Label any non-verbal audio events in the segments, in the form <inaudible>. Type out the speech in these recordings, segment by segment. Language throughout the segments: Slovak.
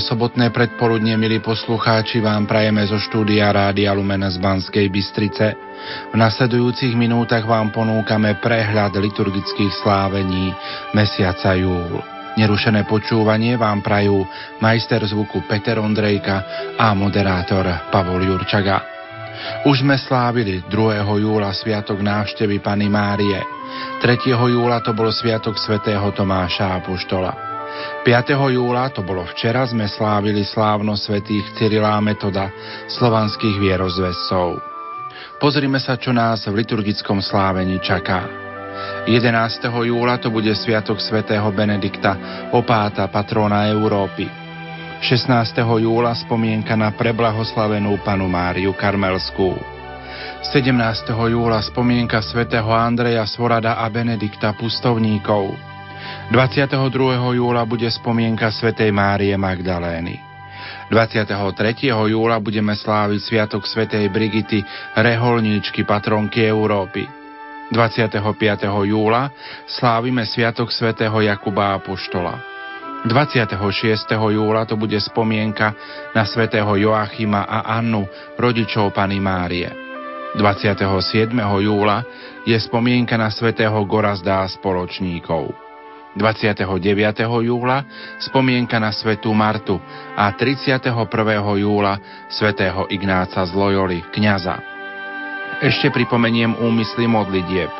Sobotné predpoludne, milí poslucháči, vám prajeme zo štúdia Rádia Lumena z Banskej Bystrice. V nasledujúcich minútach vám ponúkame prehľad liturgických slávení mesiaca júl. Nerušené počúvanie vám prajú majster zvuku Peter Ondrejka a moderátor Pavol Jurčaga. Už sme slávili 2. júla sviatok návštevy Pany Márie. 3. júla to bol sviatok svätého Tomáša Apoštola. 5. júla, to bolo včera, sme slávili slávno svetých Cyrilá metoda slovanských vierozvescov. Pozrime sa, čo nás v liturgickom slávení čaká. 11. júla to bude sviatok svätého Benedikta, opáta patrona Európy. 16. júla spomienka na preblahoslavenú panu Máriu Karmelskú. 17. júla spomienka svätého Andreja Svorada a Benedikta Pustovníkov. 22. júla bude spomienka svätej Márie Magdalény. 23. júla budeme sláviť Sviatok svätej Brigity, reholníčky patronky Európy. 25. júla slávime Sviatok svätého Jakuba Apoštola. 26. júla to bude spomienka na svätého Joachima a Annu, rodičov Pany Márie. 27. júla je spomienka na svätého Gorazda a spoločníkov. 29. júla spomienka na svetú Martu a 31. júla svätého Ignáca z Loyoli, kniaza. Ešte pripomeniem úmysly modlitieb.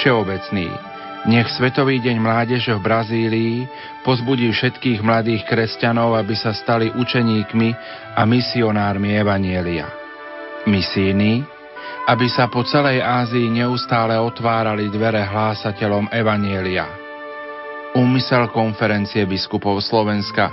Všeobecný. Nech Svetový deň mládeže v Brazílii pozbudí všetkých mladých kresťanov, aby sa stali učeníkmi a misionármi Evanielia. Misijný, aby sa po celej Ázii neustále otvárali dvere hlásateľom Evanielia úmysel konferencie biskupov Slovenska.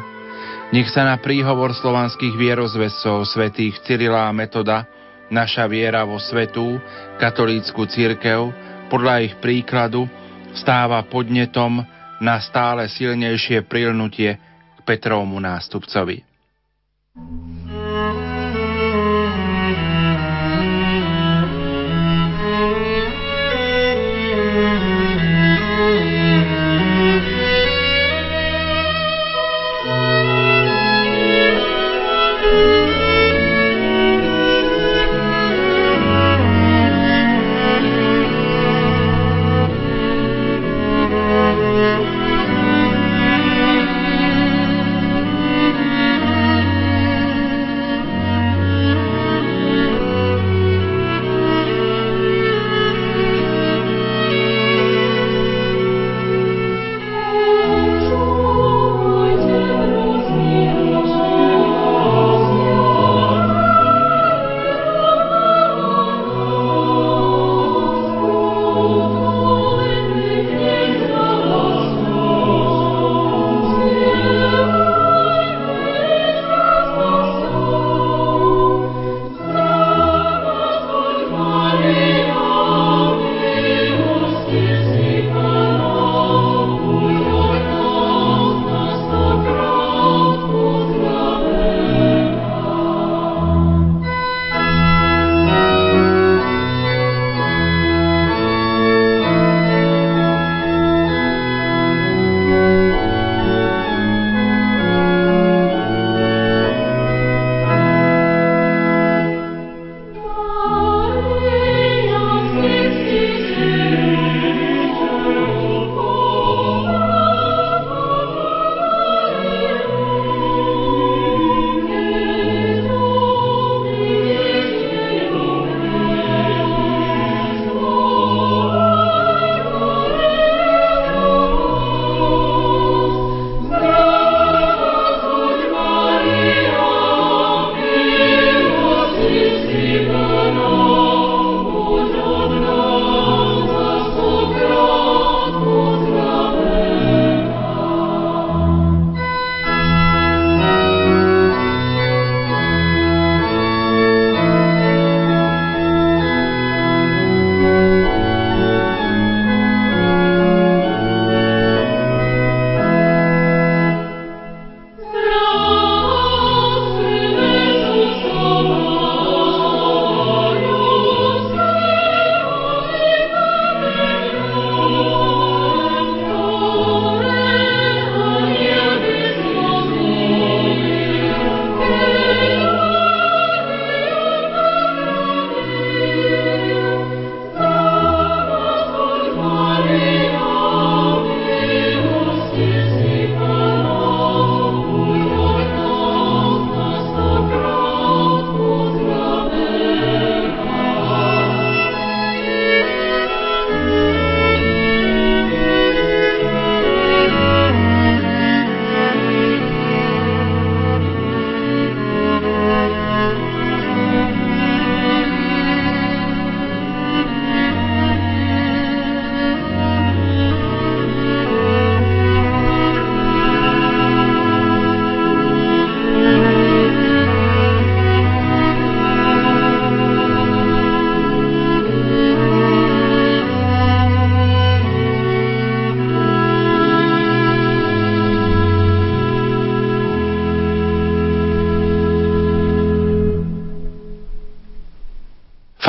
Nech sa na príhovor slovanských vierozvescov svätých Cyrila a Metoda naša viera vo svetú katolícku církev podľa ich príkladu stáva podnetom na stále silnejšie prilnutie k Petrovmu nástupcovi.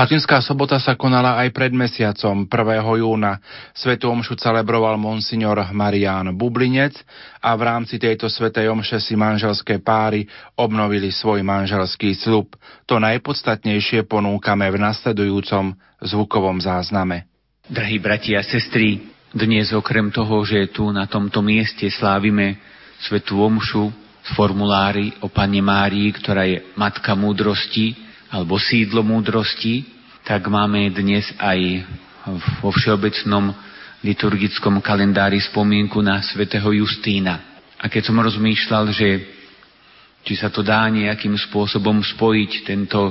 Fatinská sobota sa konala aj pred mesiacom 1. júna. Svetu omšu celebroval monsignor Marián Bublinec a v rámci tejto svetej omše si manželské páry obnovili svoj manželský slub. To najpodstatnejšie ponúkame v nasledujúcom zvukovom zázname. Drahí bratia a sestry, dnes okrem toho, že tu na tomto mieste slávime Svetú omšu z formulári o Pane Márii, ktorá je Matka múdrosti, alebo sídlo múdrosti, tak máme dnes aj vo všeobecnom liturgickom kalendári spomienku na svätého Justína. A keď som rozmýšľal, že či sa to dá nejakým spôsobom spojiť tento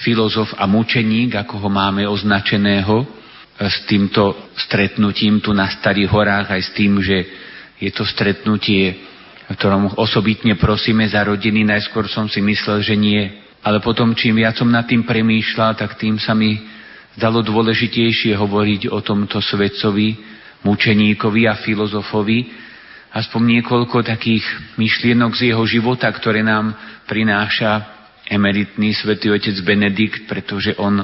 filozof a mučeník, ako ho máme označeného, s týmto stretnutím tu na Starých horách, aj s tým, že je to stretnutie, ktorom osobitne prosíme za rodiny. Najskôr som si myslel, že nie, ale potom, čím viac som nad tým premýšľal, tak tým sa mi zdalo dôležitejšie hovoriť o tomto svetcovi, mučeníkovi a filozofovi, aspoň niekoľko takých myšlienok z jeho života, ktoré nám prináša emeritný svätý otec Benedikt, pretože on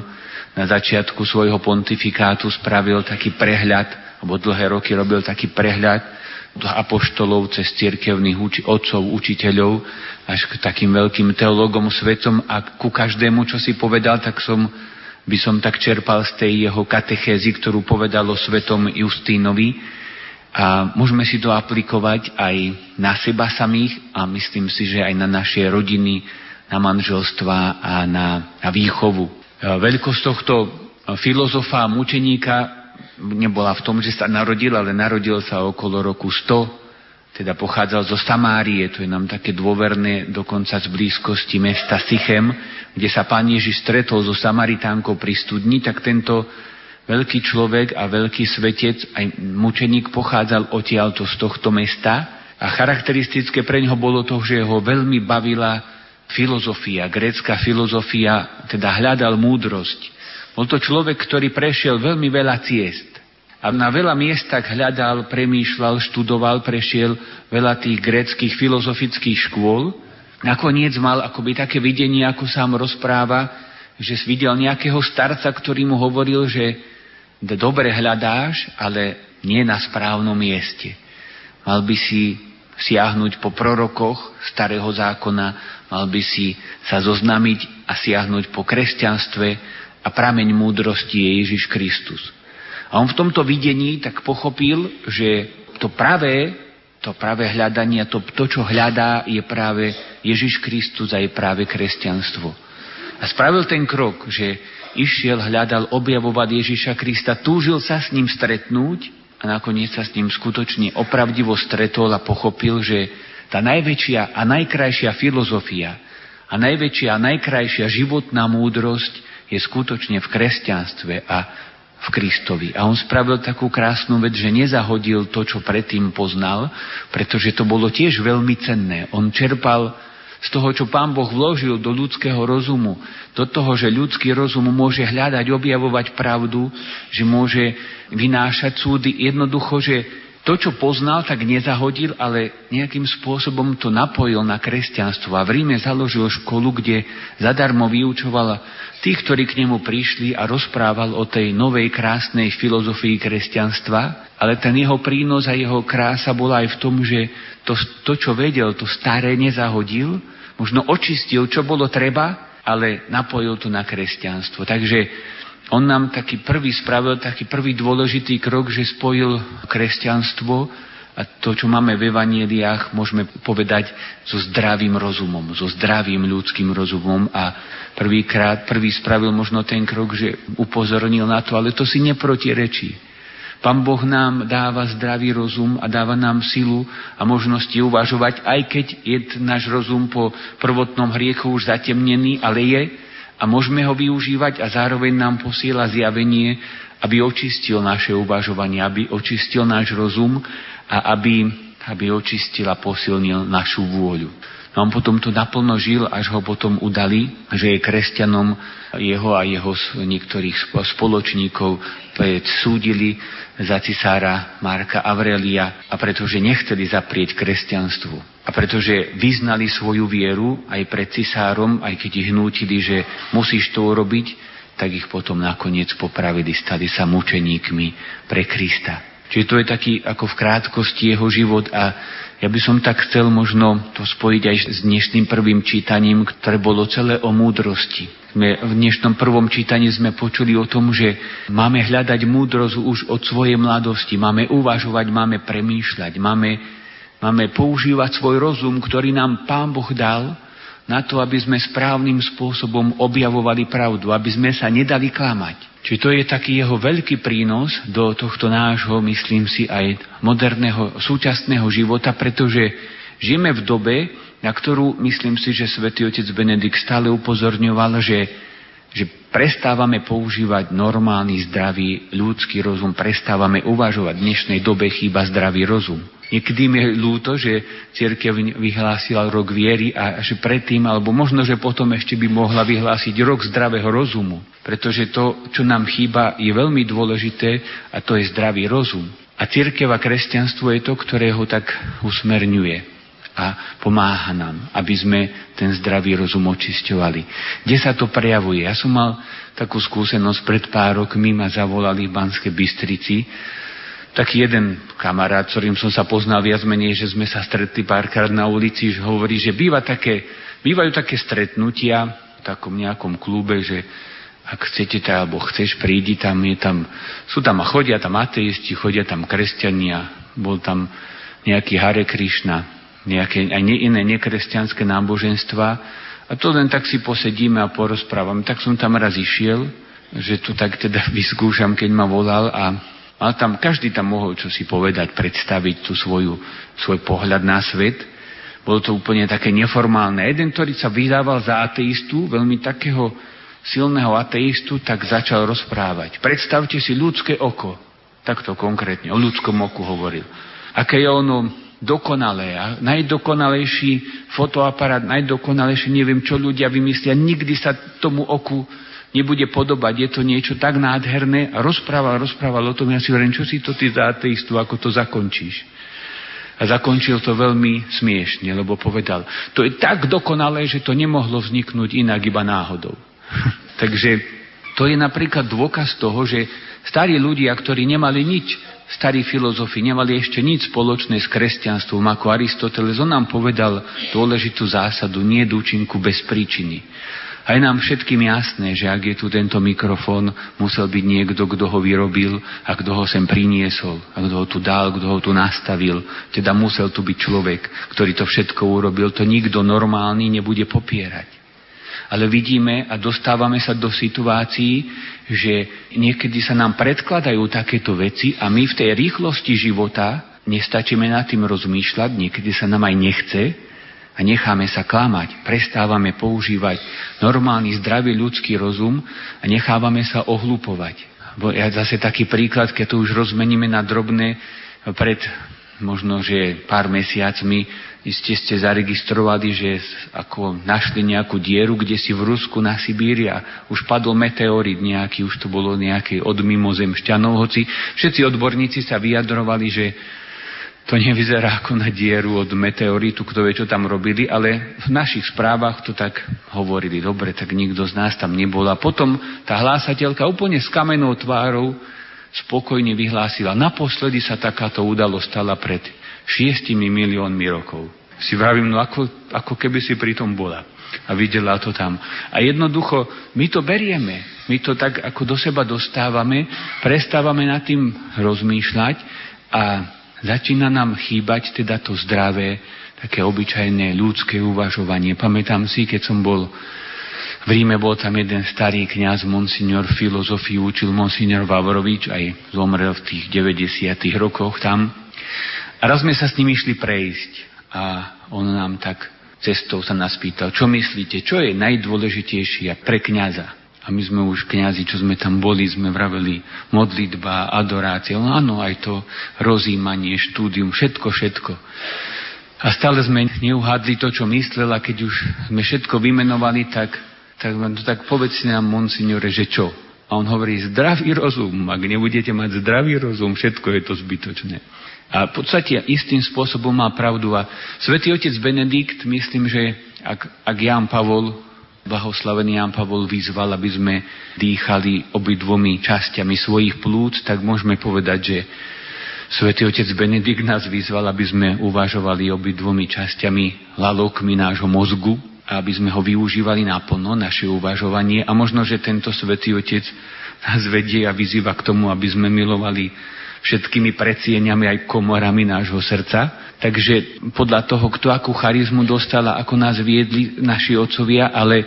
na začiatku svojho pontifikátu spravil taký prehľad, alebo dlhé roky robil taký prehľad apoštolov cez cirkevných uči- otcov, učiteľov, až k takým veľkým teológom svetom a ku každému, čo si povedal, tak som, by som tak čerpal z tej jeho katechézy, ktorú povedal o svetom Justínovi a môžeme si to aplikovať aj na seba samých a myslím si, že aj na naše rodiny, na manželstva a na, na výchovu. Veľkosť tohto filozofa a mučeníka nebola v tom, že sa narodil, ale narodil sa okolo roku 100, teda pochádzal zo Samárie, to je nám také dôverné, dokonca z blízkosti mesta Sychem, kde sa pán Ježiš stretol so Samaritánkou pri studni, tak tento veľký človek a veľký svetec, aj mučeník pochádzal odtiaľto z tohto mesta a charakteristické pre neho bolo to, že ho veľmi bavila filozofia, grécka filozofia, teda hľadal múdrosť. Bol to človek, ktorý prešiel veľmi veľa ciest. A na veľa miestach hľadal, premýšľal, študoval, prešiel veľa tých gréckých filozofických škôl. Nakoniec mal akoby také videnie, ako sám rozpráva, že videl nejakého starca, ktorý mu hovoril, že dobre hľadáš, ale nie na správnom mieste. Mal by si siahnuť po prorokoch starého zákona, mal by si sa zoznamiť a siahnuť po kresťanstve, a prameň múdrosti je Ježiš Kristus. A on v tomto videní tak pochopil, že to pravé, to pravé hľadanie, to, to, čo hľadá, je práve Ježiš Kristus a je práve kresťanstvo. A spravil ten krok, že išiel, hľadal objavovať Ježiša Krista, túžil sa s ním stretnúť a nakoniec sa s ním skutočne opravdivo stretol a pochopil, že tá najväčšia a najkrajšia filozofia a najväčšia a najkrajšia životná múdrosť je skutočne v kresťanstve a v Kristovi. A on spravil takú krásnu vec, že nezahodil to, čo predtým poznal, pretože to bolo tiež veľmi cenné. On čerpal z toho, čo Pán Boh vložil do ľudského rozumu, do toho, že ľudský rozum môže hľadať, objavovať pravdu, že môže vynášať súdy, jednoducho, že to, čo poznal, tak nezahodil, ale nejakým spôsobom to napojil na kresťanstvo. A v Ríme založil školu, kde zadarmo vyučoval tých, ktorí k nemu prišli a rozprával o tej novej krásnej filozofii kresťanstva. Ale ten jeho prínos a jeho krása bola aj v tom, že to, to čo vedel, to staré nezahodil, možno očistil, čo bolo treba, ale napojil to na kresťanstvo. Takže on nám taký prvý spravil, taký prvý dôležitý krok, že spojil kresťanstvo a to, čo máme v evaneliách, môžeme povedať so zdravým rozumom, so zdravým ľudským rozumom a prvýkrát, prvý spravil možno ten krok, že upozornil na to, ale to si neprotirečí. Pán Boh nám dáva zdravý rozum a dáva nám silu a možnosti uvažovať, aj keď je náš rozum po prvotnom hriechu už zatemnený, ale je a môžeme ho využívať a zároveň nám posiela zjavenie, aby očistil naše uvažovanie, aby očistil náš rozum a aby, aby očistil a posilnil našu vôľu. No on potom to naplno žil, až ho potom udali, že je kresťanom jeho a jeho niektorých spoločníkov súdili za cisára Marka Aurelia a pretože nechceli zaprieť kresťanstvu a pretože vyznali svoju vieru aj pred cisárom, aj keď ich hnútili, že musíš to urobiť, tak ich potom nakoniec popravili, stali sa mučeníkmi pre Krista. Čiže to je taký ako v krátkosti jeho život a ja by som tak chcel možno to spojiť aj s dnešným prvým čítaním, ktoré bolo celé o múdrosti. My v dnešnom prvom čítaní sme počuli o tom, že máme hľadať múdrosť už od svojej mladosti, máme uvažovať, máme premýšľať, máme, máme používať svoj rozum, ktorý nám Pán Boh dal na to, aby sme správnym spôsobom objavovali pravdu, aby sme sa nedali klamať. Čiže to je taký jeho veľký prínos do tohto nášho, myslím si, aj moderného, súčasného života, pretože žijeme v dobe, na ktorú myslím si, že svätý otec Benedikt stále upozorňoval, že, že prestávame používať normálny, zdravý ľudský rozum, prestávame uvažovať. V dnešnej dobe chýba zdravý rozum. Niekedy mi je ľúto, že církev vyhlásila rok viery a že predtým, alebo možno, že potom ešte by mohla vyhlásiť rok zdravého rozumu. Pretože to, čo nám chýba, je veľmi dôležité a to je zdravý rozum. A církev a kresťanstvo je to, ktoré ho tak usmerňuje a pomáha nám, aby sme ten zdravý rozum očisťovali. Kde sa to prejavuje? Ja som mal takú skúsenosť pred pár rokmi, ma zavolali v Banskej Bystrici taký jeden kamarát, ktorým som sa poznal viac menej, že sme sa stretli párkrát na ulici, že hovorí, že býva také, bývajú také stretnutia v takom nejakom klube, že ak chcete, alebo chceš, prídi tam, je tam, sú tam a chodia tam ateisti, chodia tam kresťania, bol tam nejaký Hare Krishna, nejaké aj iné nekresťanské náboženstva a to len tak si posedíme a porozprávame. Tak som tam raz išiel, že to tak teda <laughs> vyskúšam, keď ma volal a ale tam, každý tam mohol čo si povedať, predstaviť tú svoju, svoj pohľad na svet. Bolo to úplne také neformálne. Jeden, ktorý sa vydával za ateistu, veľmi takého silného ateistu, tak začal rozprávať. Predstavte si ľudské oko. Takto konkrétne, o ľudskom oku hovoril. Aké je ono dokonalé a najdokonalejší fotoaparát, najdokonalejší, neviem čo ľudia vymyslia, nikdy sa tomu oku nebude podobať, je to niečo tak nádherné a rozprával, rozprával o tom, ja si hovorím, čo si to ty za ateistu, ako to zakončíš. A zakončil to veľmi smiešne, lebo povedal, to je tak dokonalé, že to nemohlo vzniknúť inak iba náhodou. <laughs> Takže to je napríklad dôkaz toho, že starí ľudia, ktorí nemali nič, starí filozofi, nemali ešte nič spoločné s kresťanstvom, ako Aristoteles, on nám povedal dôležitú zásadu, nie účinku bez príčiny. A je nám všetkým jasné, že ak je tu tento mikrofón, musel byť niekto, kto ho vyrobil a kto ho sem priniesol, a kto ho tu dal, kto ho tu nastavil. Teda musel tu byť človek, ktorý to všetko urobil. To nikto normálny nebude popierať. Ale vidíme a dostávame sa do situácií, že niekedy sa nám predkladajú takéto veci a my v tej rýchlosti života nestačíme nad tým rozmýšľať, niekedy sa nám aj nechce, a necháme sa klamať, prestávame používať normálny zdravý ľudský rozum a nechávame sa ohlupovať. Bo ja zase taký príklad, keď to už rozmeníme na drobné, pred možno, že pár mesiacmi ste ste zaregistrovali, že ako našli nejakú dieru, kde si v Rusku na Sibíri a už padol meteorit nejaký, už to bolo nejaký od mimozemšťanov, hoci všetci odborníci sa vyjadrovali, že to nevyzerá ako na dieru od meteoritu, kto vie, čo tam robili, ale v našich správach to tak hovorili. Dobre, tak nikto z nás tam nebol. A potom tá hlásateľka úplne s kamenou tvárou spokojne vyhlásila. Naposledy sa takáto udalosť stala pred šiestimi miliónmi rokov. Si vravím, no ako, ako keby si pri tom bola a videla to tam. A jednoducho, my to berieme, my to tak ako do seba dostávame, prestávame nad tým rozmýšľať a Začína nám chýbať teda to zdravé, také obyčajné ľudské uvažovanie. Pamätám si, keď som bol v Ríme, bol tam jeden starý kňaz, monsignor filozofiu, učil monsignor Vavrovič, aj zomrel v tých 90. rokoch tam. A raz sme sa s ním išli prejsť a on nám tak cestou sa nás pýtal, čo myslíte, čo je najdôležitejšie pre kňaza? A my sme už kňazi, čo sme tam boli, sme vraveli modlitba, adorácia. No áno, aj to rozímanie, štúdium, všetko, všetko. A stále sme neuhádli to, čo myslel a keď už sme všetko vymenovali, tak, tak, tak povedzte nám, monsignore, že čo? A on hovorí, zdravý rozum. Ak nebudete mať zdravý rozum, všetko je to zbytočné. A v podstate istým spôsobom má pravdu. A svätý otec Benedikt, myslím, že ak, ak Jan Pavol blahoslavený Jan Pavol vyzval, aby sme dýchali obidvomi časťami svojich plúc, tak môžeme povedať, že Svetý otec Benedikt nás vyzval, aby sme uvažovali obidvomi časťami lalokmi nášho mozgu, aby sme ho využívali naplno, naše uvažovanie. A možno, že tento Svetý otec nás vedie a vyzýva k tomu, aby sme milovali všetkými precieniami aj komorami nášho srdca. Takže podľa toho, kto akú charizmu dostala, ako nás viedli naši otcovia, ale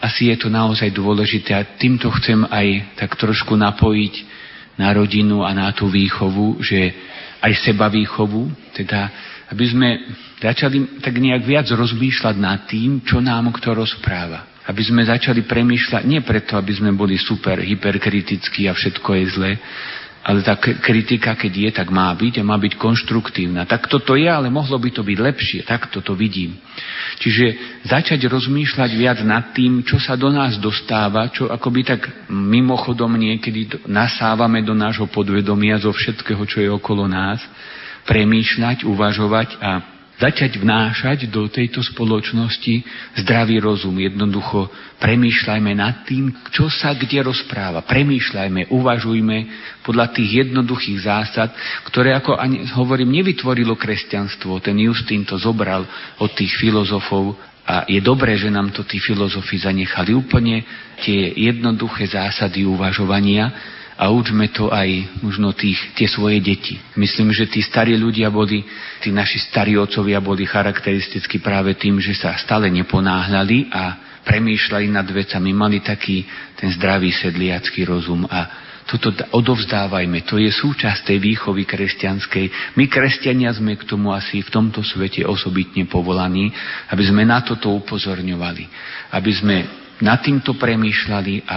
asi je to naozaj dôležité a týmto chcem aj tak trošku napojiť na rodinu a na tú výchovu, že aj seba výchovu, teda aby sme začali tak nejak viac rozmýšľať nad tým, čo nám kto rozpráva. Aby sme začali premýšľať, nie preto, aby sme boli super hyperkritickí a všetko je zlé, ale tá kritika, keď je, tak má byť a má byť konštruktívna. Tak toto je, ale mohlo by to byť lepšie. Tak toto vidím. Čiže začať rozmýšľať viac nad tým, čo sa do nás dostáva, čo akoby tak mimochodom niekedy nasávame do nášho podvedomia zo všetkého, čo je okolo nás, premýšľať, uvažovať a začať vnášať do tejto spoločnosti zdravý rozum. Jednoducho premýšľajme nad tým, čo sa kde rozpráva. Premýšľajme, uvažujme podľa tých jednoduchých zásad, ktoré, ako ani hovorím, nevytvorilo kresťanstvo. Ten Justín to zobral od tých filozofov a je dobré, že nám to tí filozofi zanechali úplne tie jednoduché zásady uvažovania, a učme to aj možno tých, tie svoje deti. Myslím, že tí starí ľudia boli, tí naši starí otcovia boli charakteristicky práve tým, že sa stále neponáhľali a premýšľali nad vecami, mali taký ten zdravý sedliacký rozum a toto odovzdávajme, to je súčasť tej výchovy kresťanskej. My, kresťania, sme k tomu asi v tomto svete osobitne povolaní, aby sme na toto upozorňovali, aby sme nad týmto premýšľali a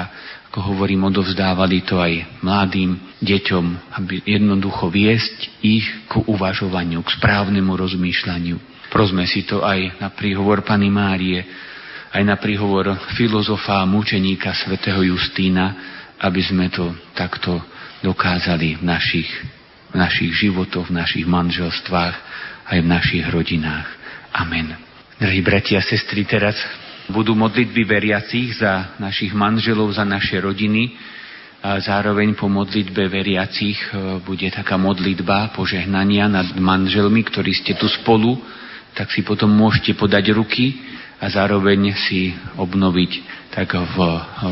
ako hovorím, odovzdávali to aj mladým deťom, aby jednoducho viesť ich ku uvažovaniu, k správnemu rozmýšľaniu. Prosme si to aj na príhovor Pany Márie, aj na príhovor filozofa a mučeníka svätého Justína, aby sme to takto dokázali v našich, v našich životoch, v našich manželstvách, aj v našich rodinách. Amen. Drahí bratia a sestry, teraz budú modlitby veriacich za našich manželov, za naše rodiny. A zároveň po modlitbe veriacich e, bude taká modlitba požehnania nad manželmi, ktorí ste tu spolu, tak si potom môžete podať ruky a zároveň si obnoviť tak v,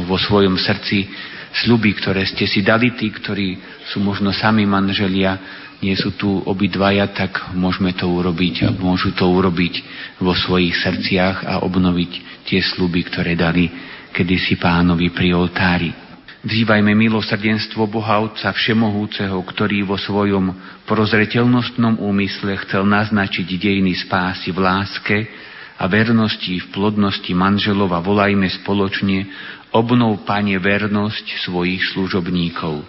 vo svojom srdci sľuby, ktoré ste si dali, tí, ktorí sú možno sami manželia, nie sú tu obidvaja, tak môžeme to urobiť a môžu to urobiť vo svojich srdciach a obnoviť tie sluby, ktoré dali kedysi pánovi pri oltári. Vzývajme milosrdenstvo Boha Otca Všemohúceho, ktorý vo svojom prozretelnostnom úmysle chcel naznačiť dejiny spásy v láske a vernosti v plodnosti manželov a volajme spoločne obnov, Pane, vernosť svojich služobníkov.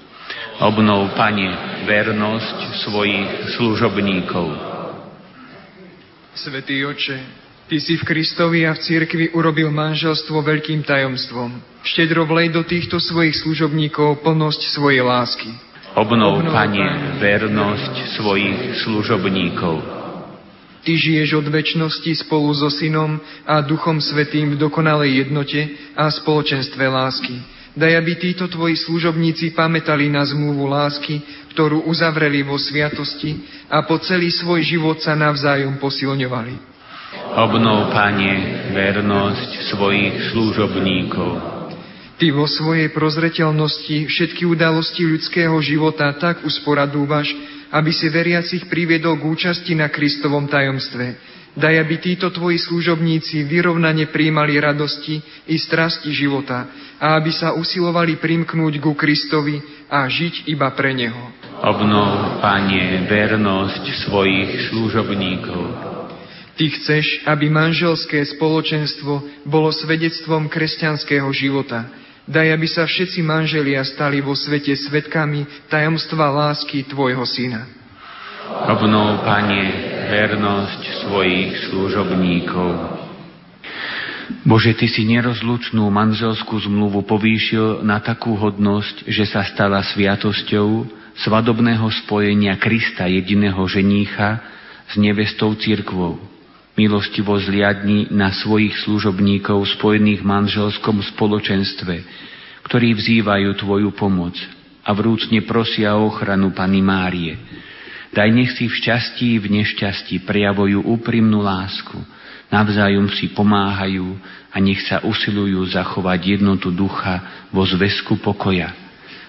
Obnov, Pane, vernosť svojich služobníkov. Svetý oče, Ty si v Kristovi a v cirkvi urobil manželstvo veľkým tajomstvom. Štedro vlej do týchto svojich služobníkov plnosť svojej lásky. Obnov, Obnov Pane, vernosť svojich služobníkov. Ty žiješ od väčšnosti spolu so Synom a Duchom Svetým v dokonalej jednote a spoločenstve lásky Daj, aby títo tvoji služobníci pamätali na zmluvu lásky, ktorú uzavreli vo sviatosti a po celý svoj život sa navzájom posilňovali. Obnov, Pane, vernosť svojich služobníkov. Ty vo svojej prozreteľnosti všetky udalosti ľudského života tak usporadúvaš, aby si veriacich priviedol k účasti na Kristovom tajomstve. Daj, aby títo tvoji služobníci vyrovnane príjmali radosti i strasti života, a aby sa usilovali primknúť ku Kristovi a žiť iba pre Neho. Obnov, Panie, vernosť svojich služobníkov. Ty chceš, aby manželské spoločenstvo bolo svedectvom kresťanského života. Daj, aby sa všetci manželia stali vo svete svetkami tajomstva lásky Tvojho Syna. Obnov, Panie, vernosť svojich služobníkov. Bože, Ty si nerozlučnú manželskú zmluvu povýšil na takú hodnosť, že sa stala sviatosťou svadobného spojenia Krista, jediného ženícha, s nevestou církvou. Milostivo zliadni na svojich služobníkov spojených v manželskom spoločenstve, ktorí vzývajú Tvoju pomoc a vrúcne prosia o ochranu Pany Márie. Daj nech si v šťastí v nešťastí prejavujú úprimnú lásku, navzájom si pomáhajú a nech sa usilujú zachovať jednotu ducha vo zväzku pokoja.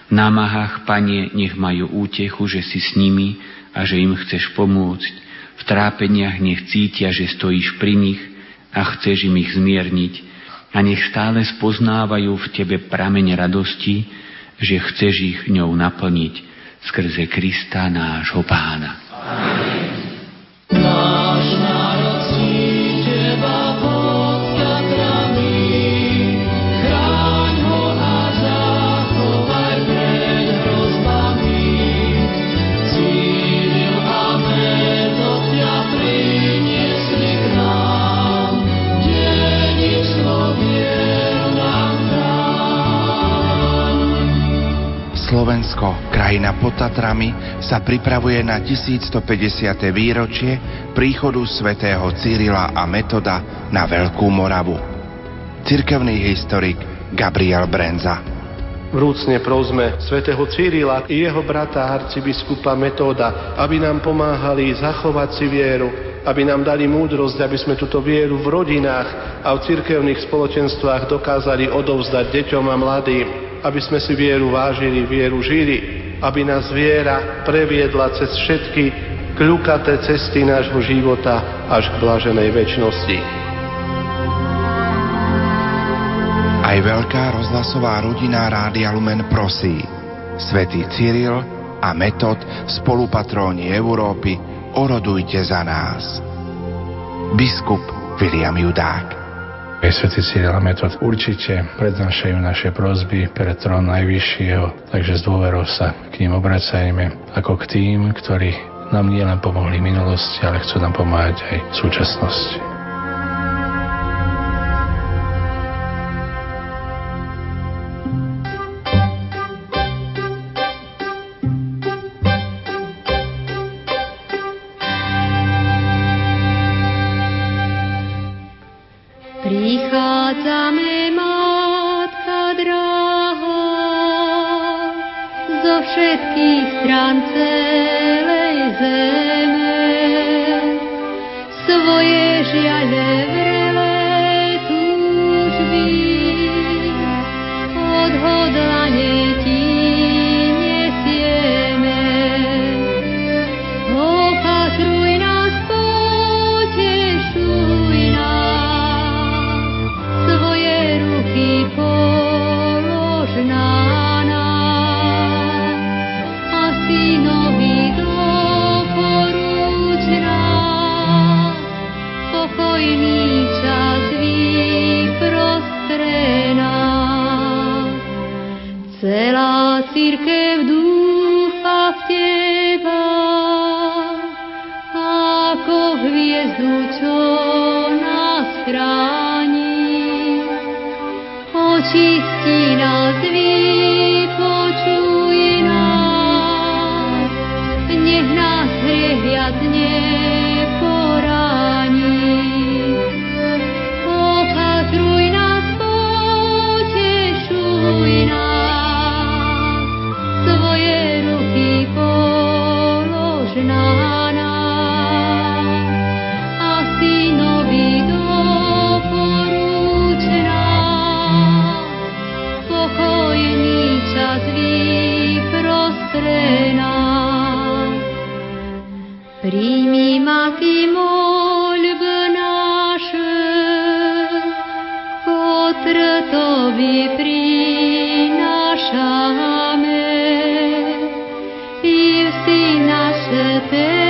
V námahách, Pane, nech majú útechu, že si s nimi a že im chceš pomôcť trápeniach nech cítia, že stojíš pri nich a chceš im ich zmierniť a nech stále spoznávajú v tebe prameň radosti, že chceš ich ňou naplniť skrze Krista nášho pána. Amen. Slovensko, krajina pod Tatrami, sa pripravuje na 1150. výročie príchodu svätého Cyrila a Metoda na Veľkú Moravu. Cirkevný historik Gabriel Brenza. Vrúcne prosme svätého Cyrila i jeho brata arcibiskupa Metóda, aby nám pomáhali zachovať si vieru, aby nám dali múdrosť, aby sme túto vieru v rodinách a v cirkevných spoločenstvách dokázali odovzdať deťom a mladým aby sme si vieru vážili, vieru žili, aby nás viera previedla cez všetky kľukaté cesty nášho života až k blaženej väčšnosti. Aj veľká rozhlasová rodina Rádia Lumen prosí. Svetý Cyril a Metod, spolupatróni Európy, orodujte za nás. Biskup William Judák Svetý Cyril a Metod určite prednášajú naše prozby pred trón Najvyššieho, takže s dôverou sa k ním obracajme ako k tým, ktorí nám nielen pomohli minulosti, ale chcú nám pomáhať aj v súčasnosti. Prichádzame, Matka drahá, zo všetkých stran celej zeme, svoje žiale čistí nás víc. with it.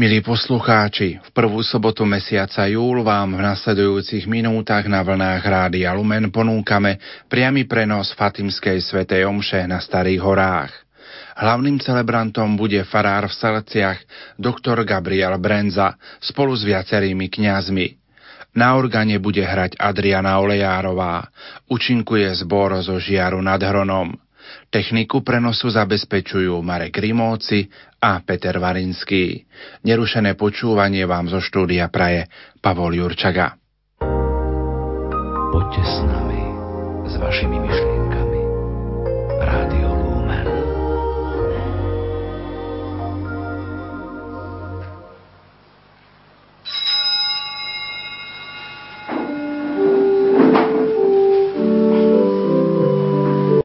Milí poslucháči, v prvú sobotu mesiaca júl vám v nasledujúcich minútach na vlnách Rádia Lumen ponúkame priamy prenos Fatimskej svätej Omše na Starých horách. Hlavným celebrantom bude farár v Salciach doktor Gabriel Brenza spolu s viacerými kňazmi. Na organe bude hrať Adriana Olejárová, učinkuje zbor zo Žiaru nad Hronom. Techniku prenosu zabezpečujú Marek Rimóci a Peter Varinský. Nerušené počúvanie vám zo štúdia praje Pavol Jurčaga. Poďte s nami, s vašimi myšlienkami.